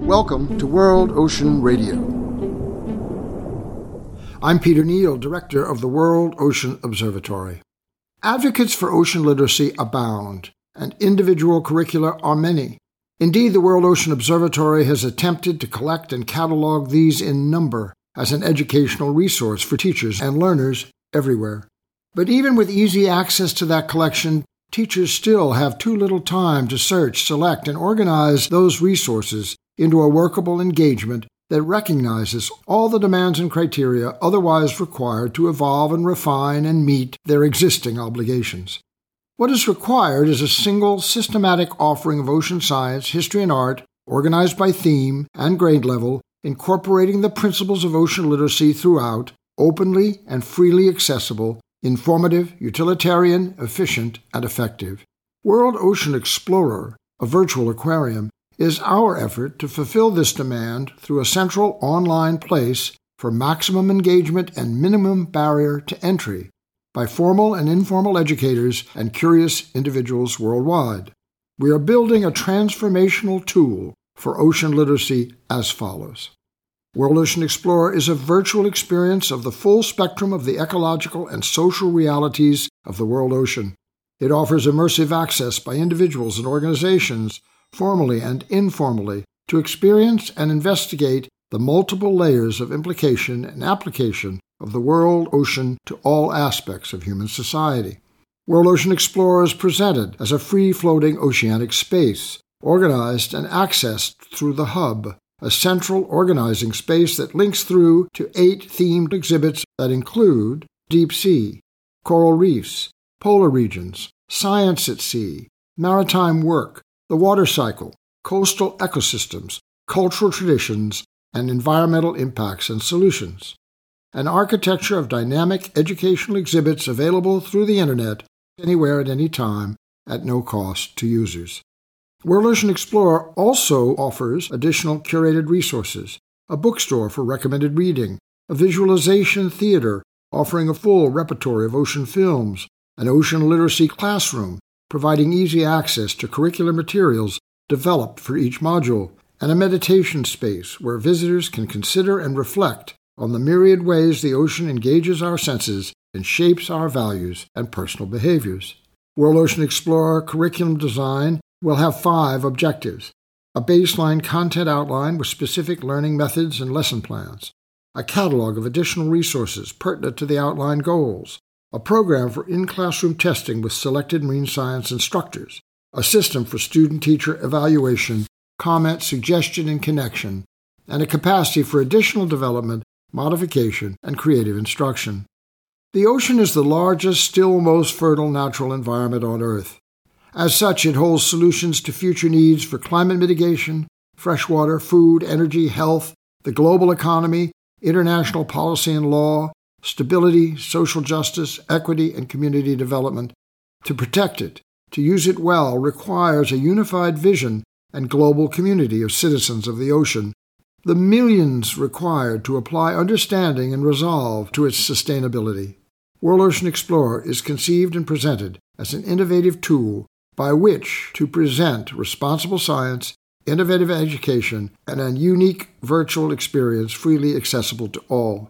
Welcome to World Ocean Radio. I'm Peter Neill, Director of the World Ocean Observatory. Advocates for ocean literacy abound, and individual curricula are many. Indeed, the World Ocean Observatory has attempted to collect and catalog these in number as an educational resource for teachers and learners everywhere. But even with easy access to that collection, teachers still have too little time to search, select, and organize those resources into a workable engagement that recognizes all the demands and criteria otherwise required to evolve and refine and meet their existing obligations. What is required is a single systematic offering of ocean science, history, and art, organized by theme and grade level, incorporating the principles of ocean literacy throughout, openly and freely accessible, informative, utilitarian, efficient, and effective. World Ocean Explorer, a virtual aquarium, is our effort to fulfill this demand through a central online place for maximum engagement and minimum barrier to entry by formal and informal educators and curious individuals worldwide. We are building a transformational tool for ocean literacy as follows. World Ocean Explorer is a virtual experience of the full spectrum of the ecological and social realities of the world ocean. It offers immersive access by individuals and organizations, formally and informally, to experience and investigate the multiple layers of implication and application of the world ocean to all aspects of human society. World Ocean Explorer is presented as a free floating oceanic space, organized and accessed through the Hub, a central organizing space that links through to eight themed exhibits that include deep sea, coral reefs, polar regions, science at sea, maritime work, the water cycle, coastal ecosystems, cultural traditions, and environmental impacts and solutions an architecture of dynamic educational exhibits available through the Internet anywhere at any time at no cost to users. World Ocean Explorer also offers additional curated resources, a bookstore for recommended reading, a visualization theater offering a full repertory of ocean films, an ocean literacy classroom providing easy access to curricular materials developed for each module, and a meditation space where visitors can consider and reflect on the myriad ways the ocean engages our senses and shapes our values and personal behaviors. World Ocean Explorer curriculum design will have five objectives. A baseline content outline with specific learning methods and lesson plans, a catalog of additional resources pertinent to the outlined goals, a program for in classroom testing with selected marine science instructors, a system for student teacher evaluation, comment, suggestion, and connection, and a capacity for additional development modification, and creative instruction. The ocean is the largest, still most fertile natural environment on Earth. As such, it holds solutions to future needs for climate mitigation, freshwater, food, energy, health, the global economy, international policy and law, stability, social justice, equity, and community development. To protect it, to use it well, requires a unified vision and global community of citizens of the ocean the millions required to apply understanding and resolve to its sustainability. World Ocean Explorer is conceived and presented as an innovative tool by which to present responsible science, innovative education, and a unique virtual experience freely accessible to all.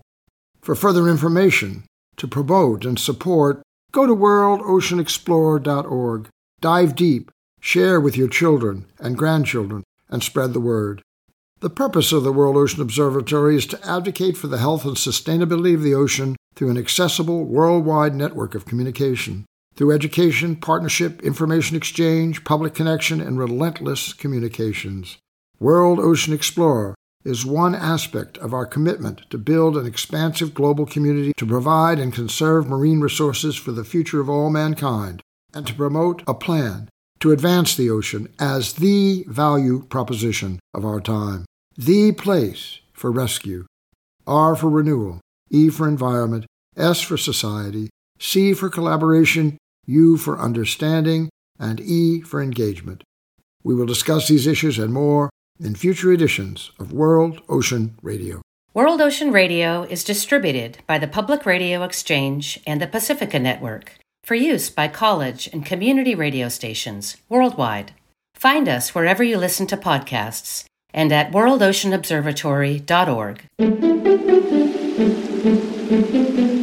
For further information, to promote and support, go to worldoceanexplorer.org. Dive deep, share with your children and grandchildren, and spread the word. The purpose of the World Ocean Observatory is to advocate for the health and sustainability of the ocean through an accessible worldwide network of communication, through education, partnership, information exchange, public connection, and relentless communications. World Ocean Explorer is one aspect of our commitment to build an expansive global community to provide and conserve marine resources for the future of all mankind, and to promote a plan to advance the ocean as the value proposition of our time, the place for rescue. R for renewal, E for environment, S for society, C for collaboration, U for understanding, and E for engagement. We will discuss these issues and more in future editions of World Ocean Radio. World Ocean Radio is distributed by the Public Radio Exchange and the Pacifica Network for use by college and community radio stations worldwide. Find us wherever you listen to podcasts and at worldoceanobservatory.org.